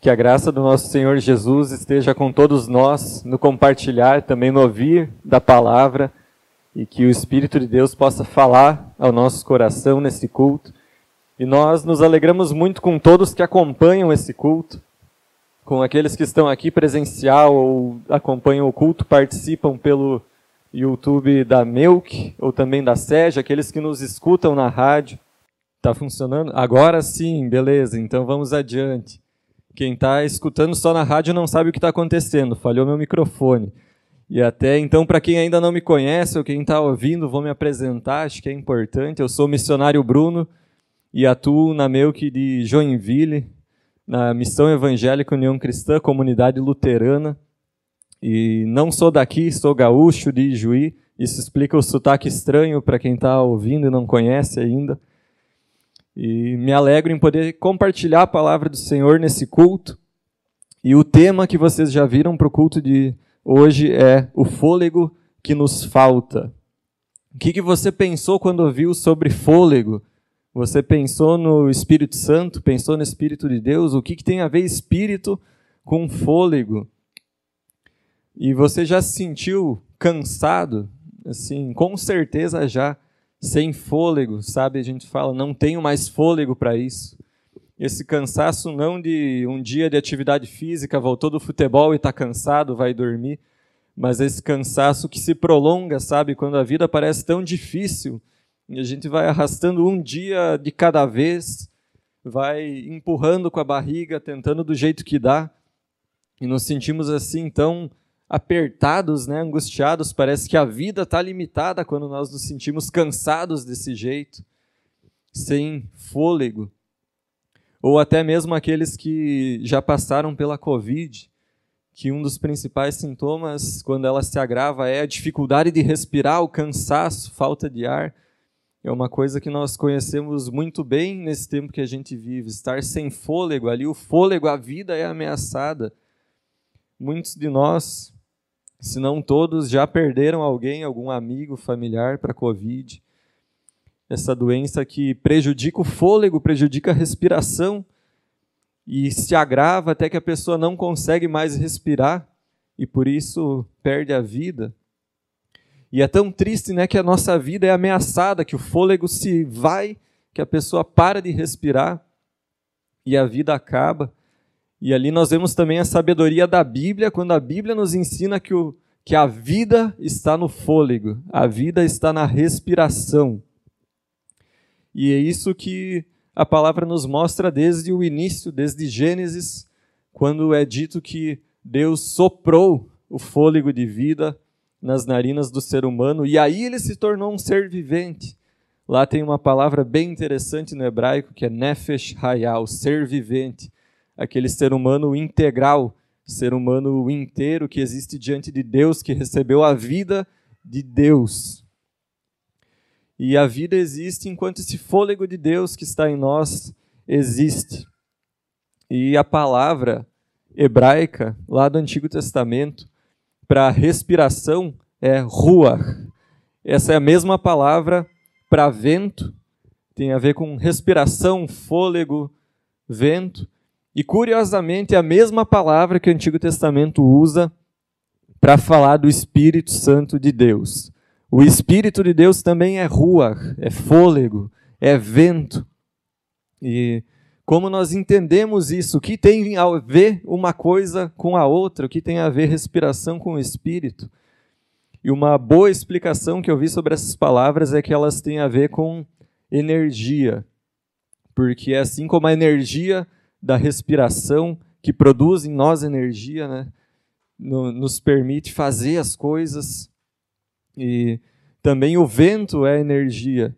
Que a graça do nosso Senhor Jesus esteja com todos nós no compartilhar, também no ouvir da palavra e que o Espírito de Deus possa falar ao nosso coração nesse culto. E nós nos alegramos muito com todos que acompanham esse culto, com aqueles que estão aqui presencial ou acompanham o culto, participam pelo YouTube da Melk ou também da SEJ, aqueles que nos escutam na rádio. Está funcionando? Agora sim, beleza, então vamos adiante. Quem está escutando só na rádio não sabe o que está acontecendo, falhou meu microfone. E até então, para quem ainda não me conhece ou quem está ouvindo, vou me apresentar, acho que é importante. Eu sou o missionário Bruno e atuo na Melk de Joinville, na Missão Evangélica União Cristã, comunidade luterana. E não sou daqui, sou gaúcho de Juí. Isso explica o sotaque estranho para quem está ouvindo e não conhece ainda. E me alegro em poder compartilhar a palavra do Senhor nesse culto. E o tema que vocês já viram para o culto de hoje é o fôlego que nos falta. O que, que você pensou quando ouviu sobre fôlego? Você pensou no Espírito Santo? Pensou no Espírito de Deus? O que, que tem a ver Espírito com fôlego? E você já se sentiu cansado? Assim, com certeza já sem fôlego, sabe? A gente fala, não tenho mais fôlego para isso. Esse cansaço não de um dia de atividade física, voltou do futebol e está cansado, vai dormir, mas esse cansaço que se prolonga, sabe? Quando a vida parece tão difícil e a gente vai arrastando um dia de cada vez, vai empurrando com a barriga, tentando do jeito que dá, e nos sentimos assim tão apertados, né, angustiados, parece que a vida está limitada quando nós nos sentimos cansados desse jeito, sem fôlego. Ou até mesmo aqueles que já passaram pela Covid, que um dos principais sintomas, quando ela se agrava, é a dificuldade de respirar, o cansaço, falta de ar. É uma coisa que nós conhecemos muito bem nesse tempo que a gente vive, estar sem fôlego ali, o fôlego, a vida é ameaçada. Muitos de nós se não todos já perderam alguém, algum amigo, familiar para a Covid. Essa doença que prejudica o fôlego, prejudica a respiração e se agrava até que a pessoa não consegue mais respirar e por isso perde a vida. E é tão triste, né, que a nossa vida é ameaçada, que o fôlego se vai, que a pessoa para de respirar e a vida acaba. E ali nós vemos também a sabedoria da Bíblia, quando a Bíblia nos ensina que, o, que a vida está no fôlego, a vida está na respiração. E é isso que a palavra nos mostra desde o início, desde Gênesis, quando é dito que Deus soprou o fôlego de vida nas narinas do ser humano e aí ele se tornou um ser vivente. Lá tem uma palavra bem interessante no hebraico que é nefesh hayal, ser vivente aquele ser humano integral, ser humano inteiro que existe diante de Deus, que recebeu a vida de Deus. E a vida existe enquanto esse fôlego de Deus que está em nós existe. E a palavra hebraica, lá do Antigo Testamento, para respiração é ruach. Essa é a mesma palavra para vento, tem a ver com respiração, fôlego, vento. E curiosamente, é a mesma palavra que o Antigo Testamento usa para falar do Espírito Santo de Deus. O Espírito de Deus também é rua, é fôlego, é vento. E como nós entendemos isso? O que tem a ver uma coisa com a outra? O que tem a ver respiração com o Espírito? E uma boa explicação que eu vi sobre essas palavras é que elas têm a ver com energia. Porque assim como a energia da respiração que produz em nós energia, né? nos permite fazer as coisas. E também o vento é energia.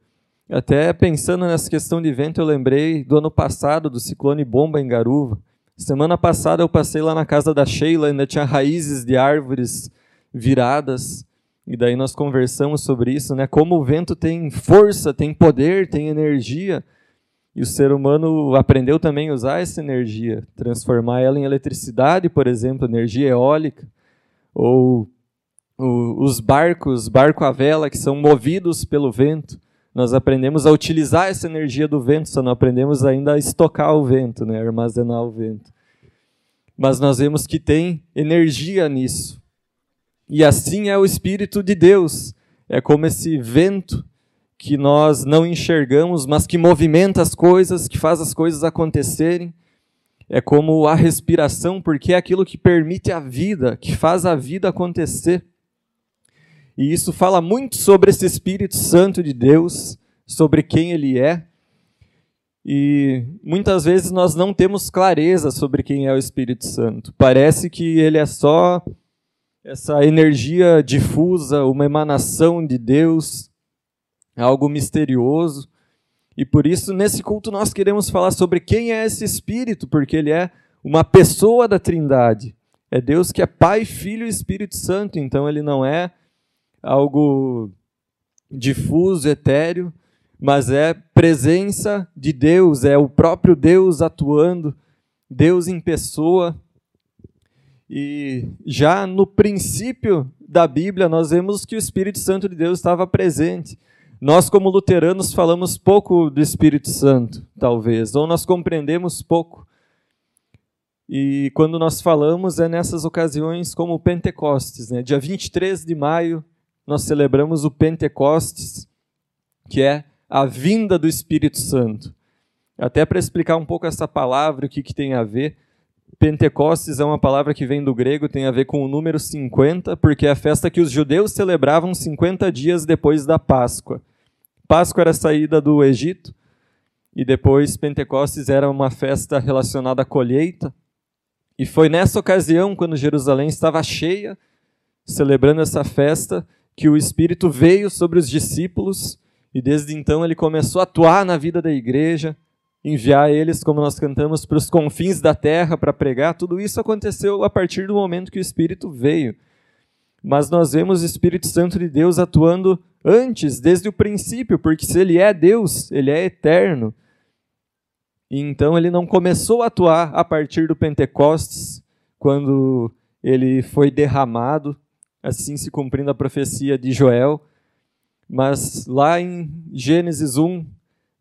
Até pensando nessa questão de vento, eu lembrei do ano passado, do ciclone bomba em Garuva. Semana passada eu passei lá na casa da Sheila, ainda tinha raízes de árvores viradas. E daí nós conversamos sobre isso, né? Como o vento tem força, tem poder, tem energia. E o ser humano aprendeu também a usar essa energia, transformar ela em eletricidade, por exemplo, energia eólica, ou os barcos, barco à vela, que são movidos pelo vento. Nós aprendemos a utilizar essa energia do vento, só não aprendemos ainda a estocar o vento, né, armazenar o vento. mas nós vemos que tem energia nisso. E assim é o Espírito de Deus. É como esse vento que nós não enxergamos, mas que movimenta as coisas, que faz as coisas acontecerem. É como a respiração, porque é aquilo que permite a vida, que faz a vida acontecer. E isso fala muito sobre esse Espírito Santo de Deus, sobre quem ele é. E muitas vezes nós não temos clareza sobre quem é o Espírito Santo. Parece que ele é só essa energia difusa, uma emanação de Deus, algo misterioso. E por isso, nesse culto, nós queremos falar sobre quem é esse Espírito, porque ele é uma pessoa da Trindade. É Deus que é Pai, Filho e Espírito Santo, então ele não é algo difuso, etéreo, mas é presença de Deus, é o próprio Deus atuando, Deus em pessoa. E já no princípio da Bíblia, nós vemos que o Espírito Santo de Deus estava presente. Nós, como luteranos, falamos pouco do Espírito Santo, talvez, ou nós compreendemos pouco. E quando nós falamos é nessas ocasiões como o Pentecostes. Né? Dia 23 de maio, nós celebramos o Pentecostes, que é a vinda do Espírito Santo. Até para explicar um pouco essa palavra, o que, que tem a ver, Pentecostes é uma palavra que vem do grego, tem a ver com o número 50, porque é a festa que os judeus celebravam 50 dias depois da Páscoa. Páscoa era a saída do Egito, e depois Pentecostes era uma festa relacionada à colheita. E foi nessa ocasião, quando Jerusalém estava cheia, celebrando essa festa, que o Espírito veio sobre os discípulos, e desde então ele começou a atuar na vida da igreja, enviar eles, como nós cantamos, para os confins da terra para pregar. Tudo isso aconteceu a partir do momento que o Espírito veio. Mas nós vemos o Espírito Santo de Deus atuando antes, desde o princípio, porque se ele é Deus, ele é eterno. Então ele não começou a atuar a partir do Pentecostes, quando ele foi derramado, assim se cumprindo a profecia de Joel. Mas lá em Gênesis 1,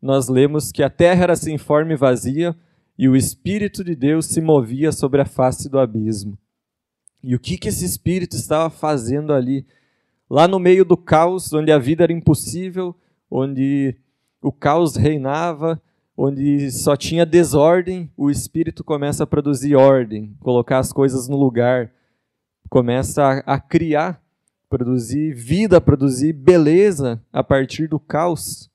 nós lemos que a terra era sem forma e vazia, e o Espírito de Deus se movia sobre a face do abismo. E o que, que esse Espírito estava fazendo ali? Lá no meio do caos, onde a vida era impossível, onde o caos reinava, onde só tinha desordem, o Espírito começa a produzir ordem, colocar as coisas no lugar, começa a, a criar, produzir vida, produzir beleza a partir do caos.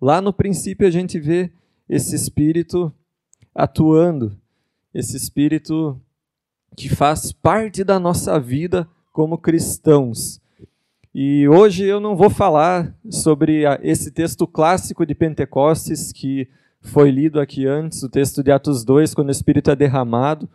Lá no princípio a gente vê esse espírito atuando, esse espírito que faz parte da nossa vida como cristãos. E hoje eu não vou falar sobre esse texto clássico de Pentecostes que foi lido aqui antes, o texto de Atos 2, quando o Espírito é derramado,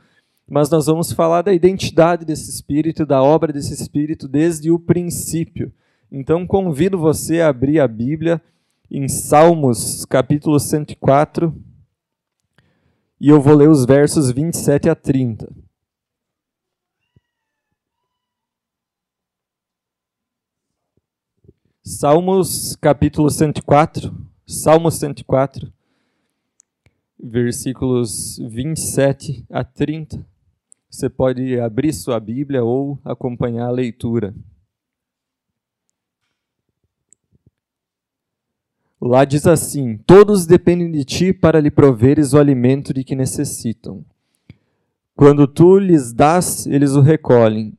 mas nós vamos falar da identidade desse Espírito, da obra desse Espírito desde o princípio. Então convido você a abrir a Bíblia em Salmos, capítulo 104, e eu vou ler os versos 27 a 30. Salmos, capítulo 104, Salmo 104, versículos 27 a 30. Você pode abrir sua Bíblia ou acompanhar a leitura. Lá diz assim: Todos dependem de ti para lhe proveres o alimento de que necessitam. Quando tu lhes dás, eles o recolhem.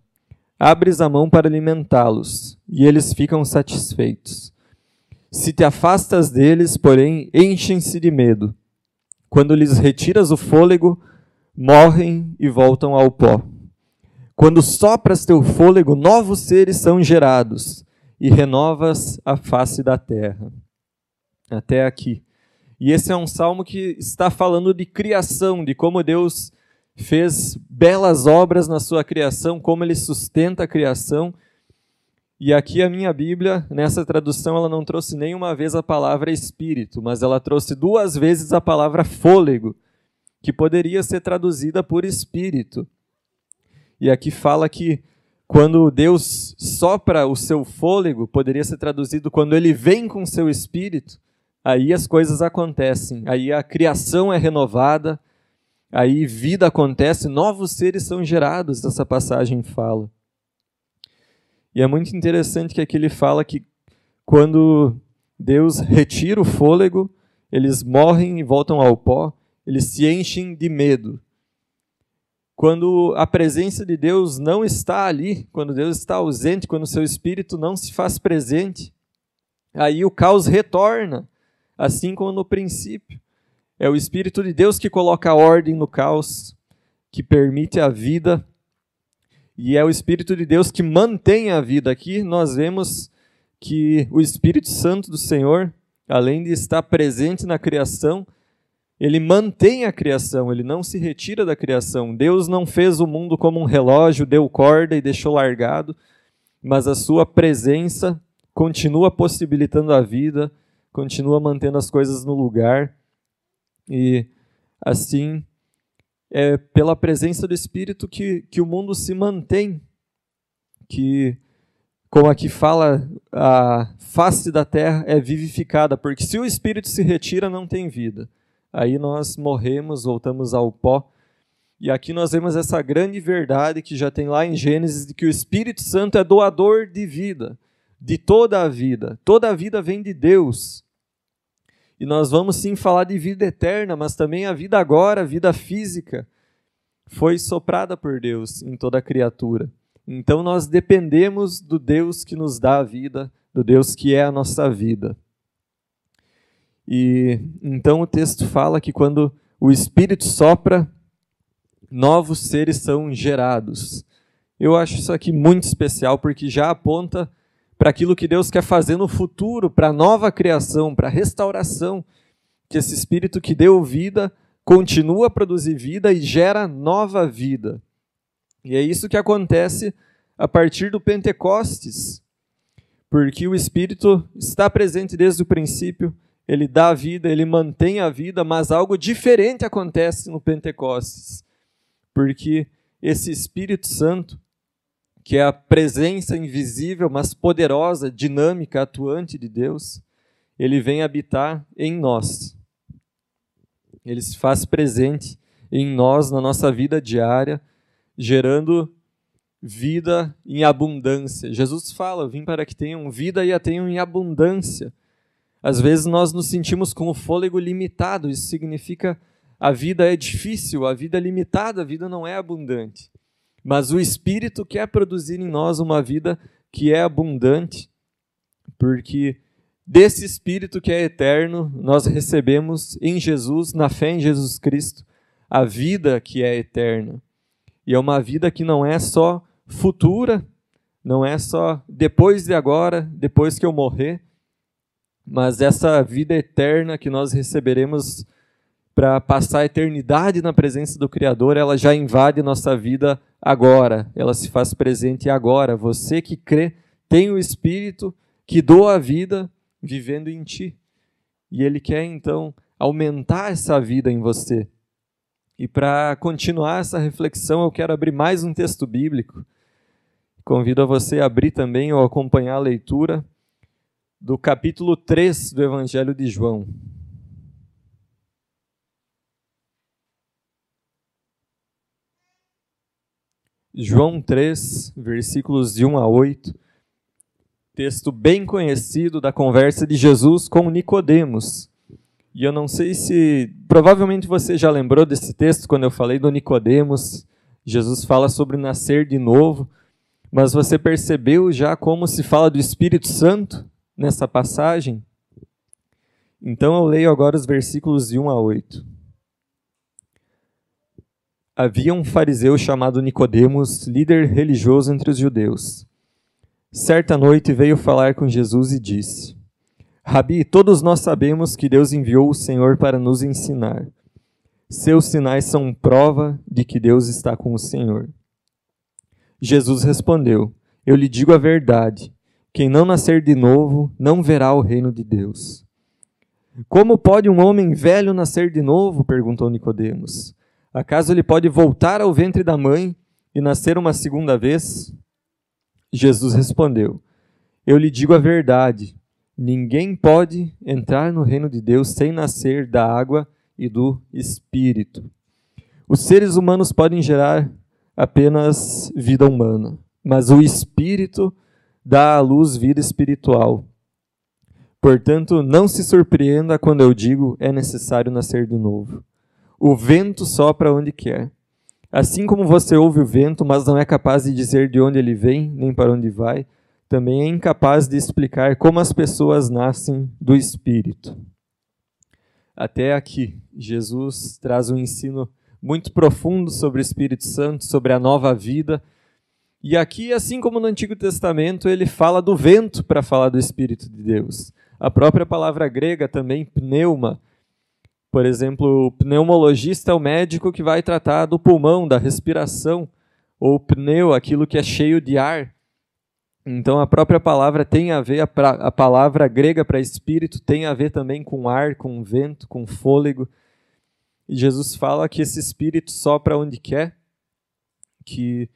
Abres a mão para alimentá-los, e eles ficam satisfeitos. Se te afastas deles, porém, enchem-se de medo. Quando lhes retiras o fôlego, morrem e voltam ao pó. Quando sopras teu fôlego, novos seres são gerados, e renovas a face da terra até aqui. E esse é um salmo que está falando de criação, de como Deus fez belas obras na sua criação, como ele sustenta a criação. E aqui a minha Bíblia, nessa tradução, ela não trouxe nenhuma vez a palavra espírito, mas ela trouxe duas vezes a palavra fôlego, que poderia ser traduzida por espírito. E aqui fala que quando Deus sopra o seu fôlego, poderia ser traduzido quando ele vem com seu espírito aí as coisas acontecem, aí a criação é renovada, aí vida acontece, novos seres são gerados, essa passagem fala. E é muito interessante que aqui ele fala que quando Deus retira o fôlego, eles morrem e voltam ao pó, eles se enchem de medo. Quando a presença de Deus não está ali, quando Deus está ausente, quando o seu espírito não se faz presente, aí o caos retorna, assim como no princípio. É o espírito de Deus que coloca ordem no caos, que permite a vida, e é o espírito de Deus que mantém a vida. Aqui nós vemos que o Espírito Santo do Senhor, além de estar presente na criação, ele mantém a criação, ele não se retira da criação. Deus não fez o mundo como um relógio, deu corda e deixou largado, mas a sua presença continua possibilitando a vida, continua mantendo as coisas no lugar. E assim, é pela presença do Espírito que, que o mundo se mantém, que, como aqui fala, a face da terra é vivificada, porque se o Espírito se retira, não tem vida aí nós morremos, voltamos ao pó. E aqui nós vemos essa grande verdade que já tem lá em Gênesis, de que o Espírito Santo é doador de vida, de toda a vida. Toda a vida vem de Deus. E nós vamos sim falar de vida eterna, mas também a vida agora, a vida física, foi soprada por Deus em toda a criatura. Então nós dependemos do Deus que nos dá a vida, do Deus que é a nossa vida. E então o texto fala que quando o Espírito sopra, novos seres são gerados. Eu acho isso aqui muito especial porque já aponta para aquilo que Deus quer fazer no futuro, para a nova criação, para a restauração, que esse Espírito que deu vida continua a produzir vida e gera nova vida. E é isso que acontece a partir do Pentecostes, porque o Espírito está presente desde o princípio, ele dá a vida, ele mantém a vida, mas algo diferente acontece no Pentecostes. Porque esse Espírito Santo, que é a presença invisível, mas poderosa, dinâmica, atuante de Deus, ele vem habitar em nós. Ele se faz presente em nós, na nossa vida diária, gerando vida em abundância. Jesus fala: Vim para que tenham vida e a tenham em abundância. Às vezes nós nos sentimos com o fôlego limitado, isso significa a vida é difícil, a vida é limitada, a vida não é abundante. Mas o Espírito quer produzir em nós uma vida que é abundante, porque desse Espírito que é eterno, nós recebemos em Jesus, na fé em Jesus Cristo, a vida que é eterna. E é uma vida que não é só futura, não é só depois de agora, depois que eu morrer, mas essa vida eterna que nós receberemos para passar a eternidade na presença do Criador, ela já invade nossa vida agora, ela se faz presente agora. Você que crê tem o Espírito que doa a vida vivendo em ti. E ele quer então aumentar essa vida em você. E para continuar essa reflexão, eu quero abrir mais um texto bíblico. Convido a você a abrir também ou acompanhar a leitura do capítulo 3 do Evangelho de João. João 3, versículos de 1 a 8. Texto bem conhecido da conversa de Jesus com Nicodemos. E eu não sei se provavelmente você já lembrou desse texto quando eu falei do Nicodemos. Jesus fala sobre nascer de novo, mas você percebeu já como se fala do Espírito Santo? nessa passagem? Então eu leio agora os versículos de 1 a 8. Havia um fariseu chamado Nicodemos, líder religioso entre os judeus. Certa noite veio falar com Jesus e disse: Rabi, todos nós sabemos que Deus enviou o Senhor para nos ensinar. Seus sinais são prova de que Deus está com o Senhor. Jesus respondeu: Eu lhe digo a verdade. Quem não nascer de novo não verá o reino de Deus. Como pode um homem velho nascer de novo? perguntou Nicodemos. Acaso ele pode voltar ao ventre da mãe e nascer uma segunda vez? Jesus respondeu: Eu lhe digo a verdade. Ninguém pode entrar no reino de Deus sem nascer da água e do Espírito. Os seres humanos podem gerar apenas vida humana, mas o Espírito dá à luz vida espiritual. Portanto, não se surpreenda quando eu digo é necessário nascer de novo. O vento sopra onde quer. Assim como você ouve o vento, mas não é capaz de dizer de onde ele vem, nem para onde vai, também é incapaz de explicar como as pessoas nascem do Espírito. Até aqui, Jesus traz um ensino muito profundo sobre o Espírito Santo, sobre a nova vida. E aqui, assim como no Antigo Testamento, ele fala do vento para falar do Espírito de Deus. A própria palavra grega também, pneuma. Por exemplo, o pneumologista é o médico que vai tratar do pulmão, da respiração, ou pneu, aquilo que é cheio de ar. Então a própria palavra tem a ver, a, palavra grega para espírito tem a ver também com ar, com vento, com fôlego. E Jesus fala que esse espírito sopra onde quer, que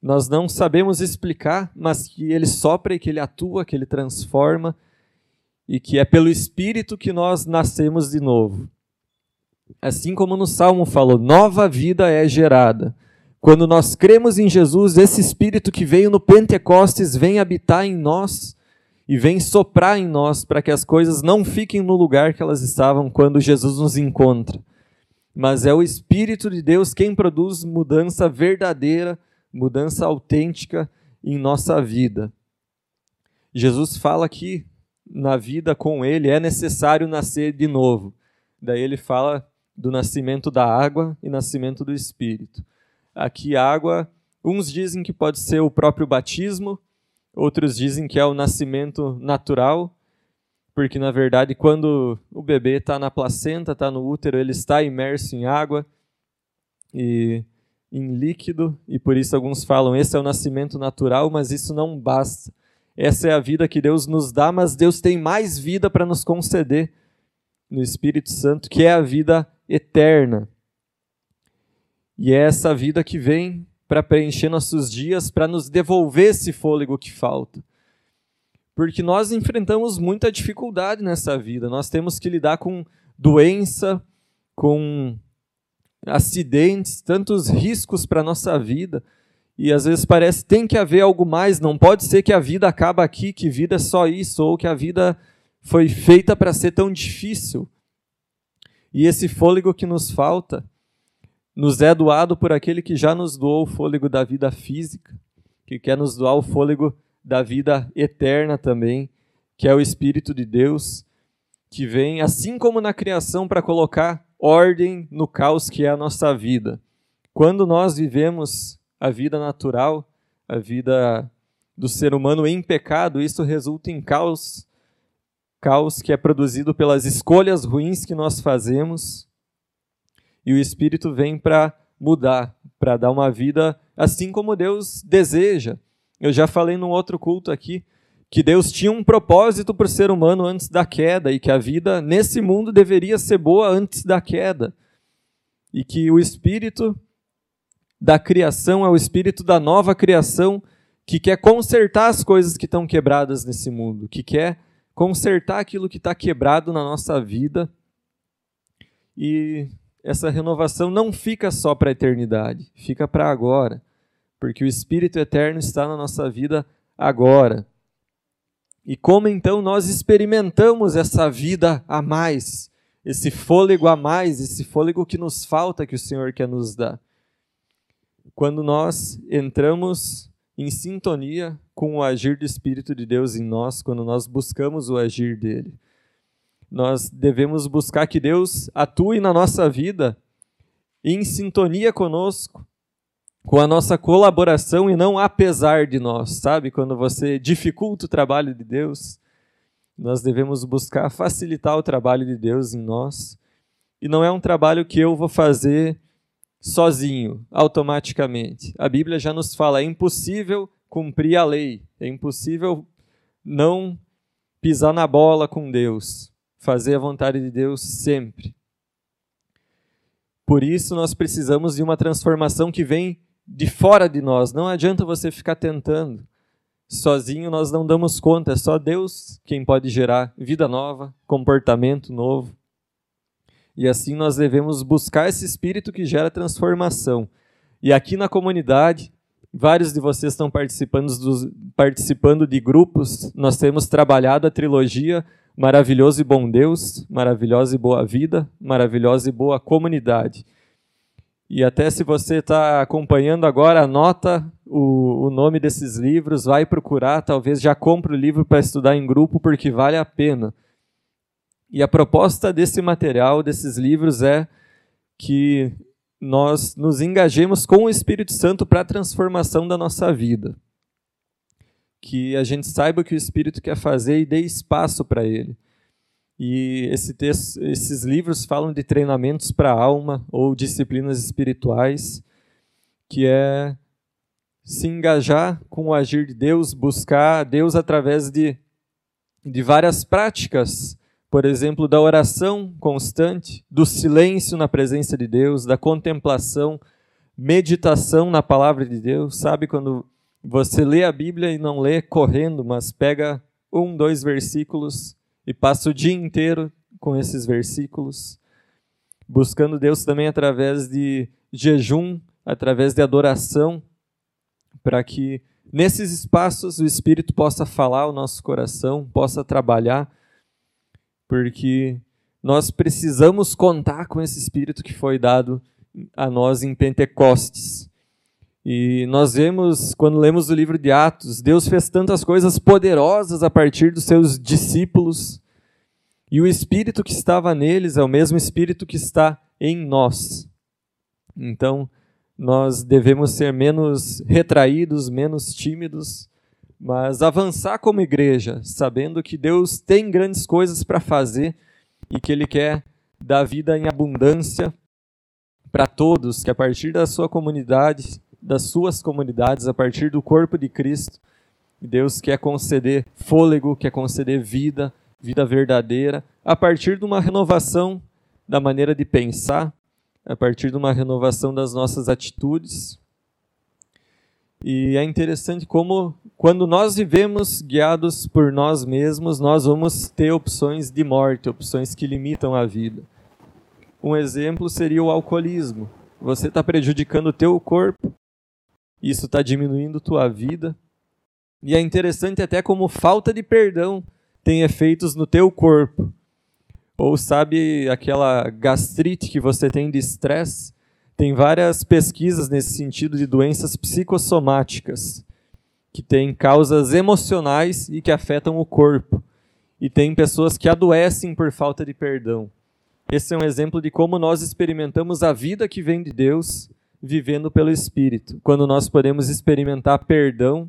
nós não sabemos explicar, mas que ele sopra e que ele atua, que ele transforma e que é pelo Espírito que nós nascemos de novo. Assim como no Salmo falou, nova vida é gerada. Quando nós cremos em Jesus, esse Espírito que veio no Pentecostes vem habitar em nós e vem soprar em nós para que as coisas não fiquem no lugar que elas estavam quando Jesus nos encontra. Mas é o Espírito de Deus quem produz mudança verdadeira, mudança autêntica em nossa vida. Jesus fala aqui na vida com ele é necessário nascer de novo. Daí ele fala do nascimento da água e nascimento do espírito. Aqui água, uns dizem que pode ser o próprio batismo, outros dizem que é o nascimento natural, porque na verdade quando o bebê está na placenta, está no útero, ele está imerso em água e em líquido, e por isso alguns falam esse é o nascimento natural, mas isso não basta. Essa é a vida que Deus nos dá, mas Deus tem mais vida para nos conceder no Espírito Santo, que é a vida eterna. E é essa vida que vem para preencher nossos dias, para nos devolver esse fôlego que falta. Porque nós enfrentamos muita dificuldade nessa vida. Nós temos que lidar com doença, com acidentes, tantos riscos para a nossa vida. E às vezes parece tem que haver algo mais, não pode ser que a vida acaba aqui, que vida é só isso, ou que a vida foi feita para ser tão difícil. E esse fôlego que nos falta nos é doado por aquele que já nos doou o fôlego da vida física, que quer nos doar o fôlego da vida eterna também, que é o Espírito de Deus, que vem, assim como na criação, para colocar ordem no caos que é a nossa vida. Quando nós vivemos a vida natural, a vida do ser humano em pecado, isso resulta em caos, caos que é produzido pelas escolhas ruins que nós fazemos. E o Espírito vem para mudar, para dar uma vida assim como Deus deseja. Eu já falei num outro culto aqui que Deus tinha um propósito para o ser humano antes da queda e que a vida nesse mundo deveria ser boa antes da queda. E que o Espírito da criação, é o espírito da nova criação que quer consertar as coisas que estão quebradas nesse mundo, que quer consertar aquilo que está quebrado na nossa vida. E essa renovação não fica só para a eternidade, fica para agora, porque o Espírito Eterno está na nossa vida agora. E como então nós experimentamos essa vida a mais, esse fôlego a mais, esse fôlego que nos falta que o Senhor quer nos dar? quando nós entramos em sintonia com o agir do Espírito de Deus em nós, quando nós buscamos o agir dele. Nós devemos buscar que Deus atue na nossa vida em sintonia conosco, com a nossa colaboração e não apesar de nós, sabe? Quando você dificulta o trabalho de Deus, nós devemos buscar facilitar o trabalho de Deus em nós. E não é um trabalho que eu vou fazer sozinho, automaticamente. A Bíblia já nos fala: é impossível cumprir a lei, é impossível não pisar na bola com Deus, fazer a vontade de Deus sempre. Por isso, nós precisamos de uma transformação que vem de fora de nós. Não adianta você ficar tentando. Sozinho nós não damos conta, é só Deus quem pode gerar vida nova, comportamento novo. E assim nós devemos buscar esse espírito que gera transformação. E aqui na comunidade, vários de vocês estão participando, dos, participando de grupos. Nós temos trabalhado a trilogia Maravilhoso e Bom Deus, Maravilhosa e Boa Vida, Maravilhosa e Boa Comunidade. E até se você está acompanhando agora, anota o, o nome desses livros, vai procurar, talvez já compre o livro para estudar em grupo, porque vale a pena. E a proposta desse material, desses livros, é que nós nos engajemos com o Espírito Santo para a transformação da nossa vida. Que a gente saiba o que o Espírito quer fazer e dê espaço para ele. E esse texto, esses livros falam de treinamentos para a alma ou disciplinas espirituais, que é se engajar com o agir de Deus, buscar Deus através de, de várias práticas, por exemplo, da oração constante, do silêncio na presença de Deus, da contemplação, meditação na palavra de Deus. Sabe quando você lê a Bíblia e não lê correndo, mas pega um, dois versículos e passa o dia inteiro com esses versículos, buscando Deus também através de jejum, através de adoração, para que nesses espaços o Espírito possa falar ao nosso coração, possa trabalhar, porque nós precisamos contar com esse Espírito que foi dado a nós em Pentecostes. E nós vemos, quando lemos o livro de Atos, Deus fez tantas coisas poderosas a partir dos seus discípulos, e o Espírito que estava neles é o mesmo Espírito que está em nós. Então, nós devemos ser menos retraídos, menos tímidos, mas avançar como igreja, sabendo que Deus tem grandes coisas para fazer e que Ele quer dar vida em abundância para todos, que a partir da sua comunidade das suas comunidades a partir do corpo de Cristo. Deus quer conceder fôlego, quer conceder vida, vida verdadeira, a partir de uma renovação da maneira de pensar, a partir de uma renovação das nossas atitudes. E é interessante como, quando nós vivemos guiados por nós mesmos, nós vamos ter opções de morte, opções que limitam a vida. Um exemplo seria o alcoolismo. Você está prejudicando o teu corpo, isso está diminuindo tua vida. E é interessante até como falta de perdão tem efeitos no teu corpo. Ou sabe aquela gastrite que você tem de estresse? Tem várias pesquisas nesse sentido de doenças psicossomáticas, que têm causas emocionais e que afetam o corpo. E tem pessoas que adoecem por falta de perdão. Esse é um exemplo de como nós experimentamos a vida que vem de Deus vivendo pelo Espírito, quando nós podemos experimentar perdão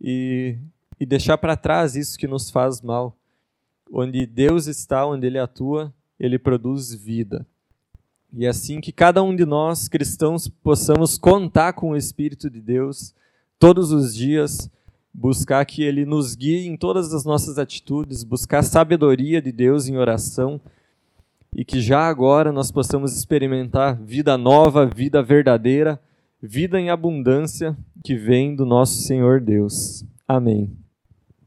e, e deixar para trás isso que nos faz mal. Onde Deus está, onde Ele atua, Ele produz vida. E é assim que cada um de nós, cristãos, possamos contar com o Espírito de Deus todos os dias, buscar que Ele nos guie em todas as nossas atitudes, buscar sabedoria de Deus em oração e que já agora nós possamos experimentar vida nova, vida verdadeira, vida em abundância que vem do nosso Senhor Deus. Amém.